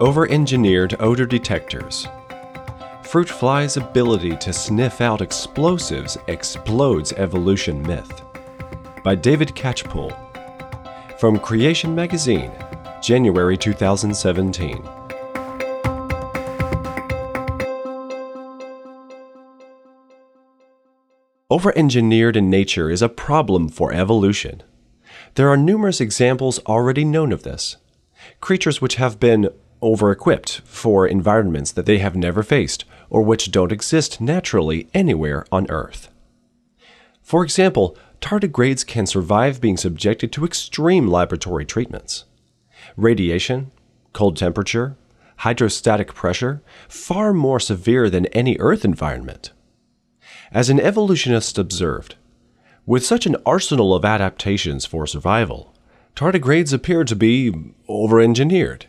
Over engineered odor detectors. Fruit fly's ability to sniff out explosives explodes evolution myth. By David Catchpoole. From Creation Magazine, January 2017. Over engineered in nature is a problem for evolution. There are numerous examples already known of this. Creatures which have been over equipped for environments that they have never faced or which don't exist naturally anywhere on Earth. For example, tardigrades can survive being subjected to extreme laboratory treatments. Radiation, cold temperature, hydrostatic pressure, far more severe than any Earth environment. As an evolutionist observed, with such an arsenal of adaptations for survival, tardigrades appear to be over engineered.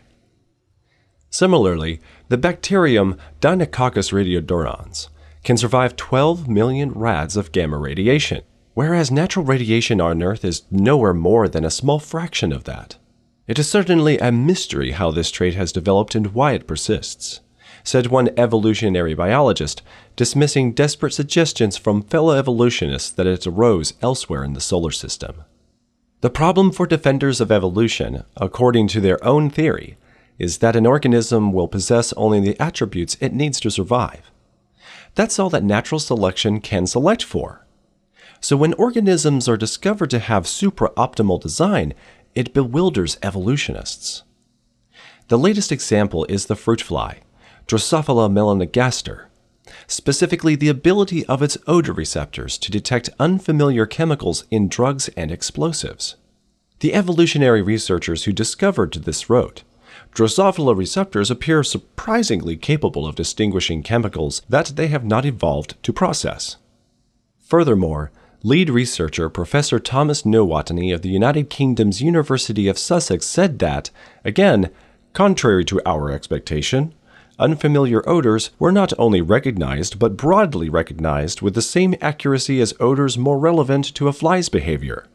Similarly, the bacterium Deinococcus radiodurans can survive 12 million rads of gamma radiation, whereas natural radiation on Earth is nowhere more than a small fraction of that. It is certainly a mystery how this trait has developed and why it persists, said one evolutionary biologist, dismissing desperate suggestions from fellow evolutionists that it arose elsewhere in the solar system. The problem for defenders of evolution, according to their own theory, is that an organism will possess only the attributes it needs to survive. That's all that natural selection can select for. So when organisms are discovered to have supra-optimal design, it bewilders evolutionists. The latest example is the fruit fly, Drosophila melanogaster, specifically the ability of its odor receptors to detect unfamiliar chemicals in drugs and explosives. The evolutionary researchers who discovered this wrote, Drosophila receptors appear surprisingly capable of distinguishing chemicals that they have not evolved to process. Furthermore, lead researcher Professor Thomas Nowotny of the United Kingdom's University of Sussex said that, again, contrary to our expectation, unfamiliar odors were not only recognized but broadly recognized with the same accuracy as odors more relevant to a fly's behavior.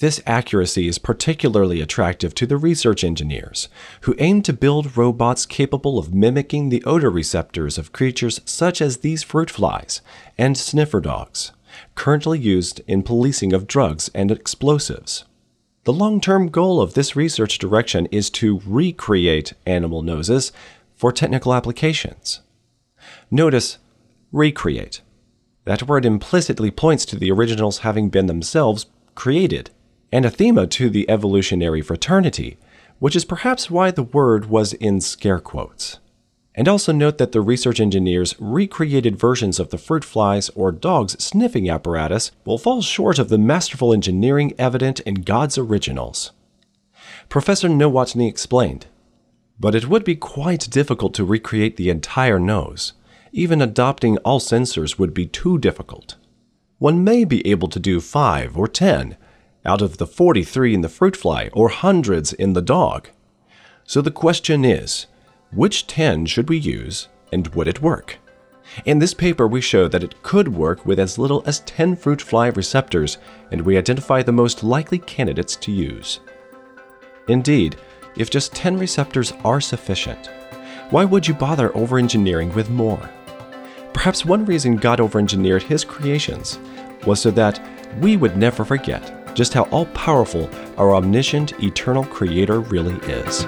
This accuracy is particularly attractive to the research engineers, who aim to build robots capable of mimicking the odor receptors of creatures such as these fruit flies and sniffer dogs, currently used in policing of drugs and explosives. The long term goal of this research direction is to recreate animal noses for technical applications. Notice recreate. That word implicitly points to the originals having been themselves created anathema to the evolutionary fraternity, which is perhaps why the word was in scare quotes. And also note that the research engineers' recreated versions of the fruit flies or dog's sniffing apparatus will fall short of the masterful engineering evident in God's originals. Professor Nowotny explained, but it would be quite difficult to recreate the entire nose. Even adopting all sensors would be too difficult. One may be able to do five or ten, out of the 43 in the fruit fly or hundreds in the dog. So the question is which 10 should we use and would it work? In this paper, we show that it could work with as little as 10 fruit fly receptors, and we identify the most likely candidates to use. Indeed, if just 10 receptors are sufficient, why would you bother over engineering with more? Perhaps one reason God over engineered his creations was so that we would never forget just how all powerful our omniscient, eternal Creator really is.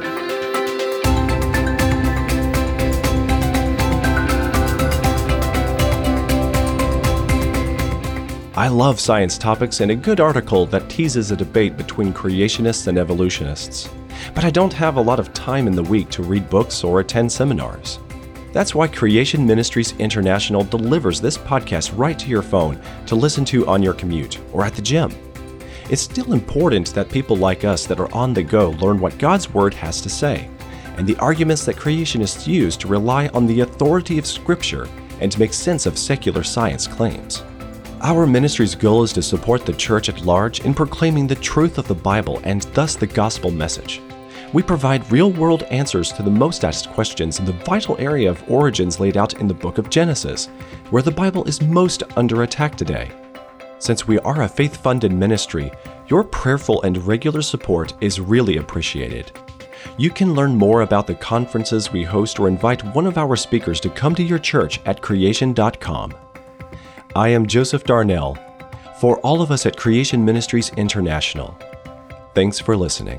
I love science topics and a good article that teases a debate between creationists and evolutionists. But I don't have a lot of time in the week to read books or attend seminars. That's why Creation Ministries International delivers this podcast right to your phone to listen to on your commute or at the gym it's still important that people like us that are on the go learn what God's Word has to say, and the arguments that creationists use to rely on the authority of Scripture and to make sense of secular science claims. Our ministry's goal is to support the church at large in proclaiming the truth of the Bible and thus the gospel message. We provide real world answers to the most asked questions in the vital area of origins laid out in the book of Genesis, where the Bible is most under attack today. Since we are a faith funded ministry, your prayerful and regular support is really appreciated. You can learn more about the conferences we host or invite one of our speakers to come to your church at creation.com. I am Joseph Darnell. For all of us at Creation Ministries International, thanks for listening.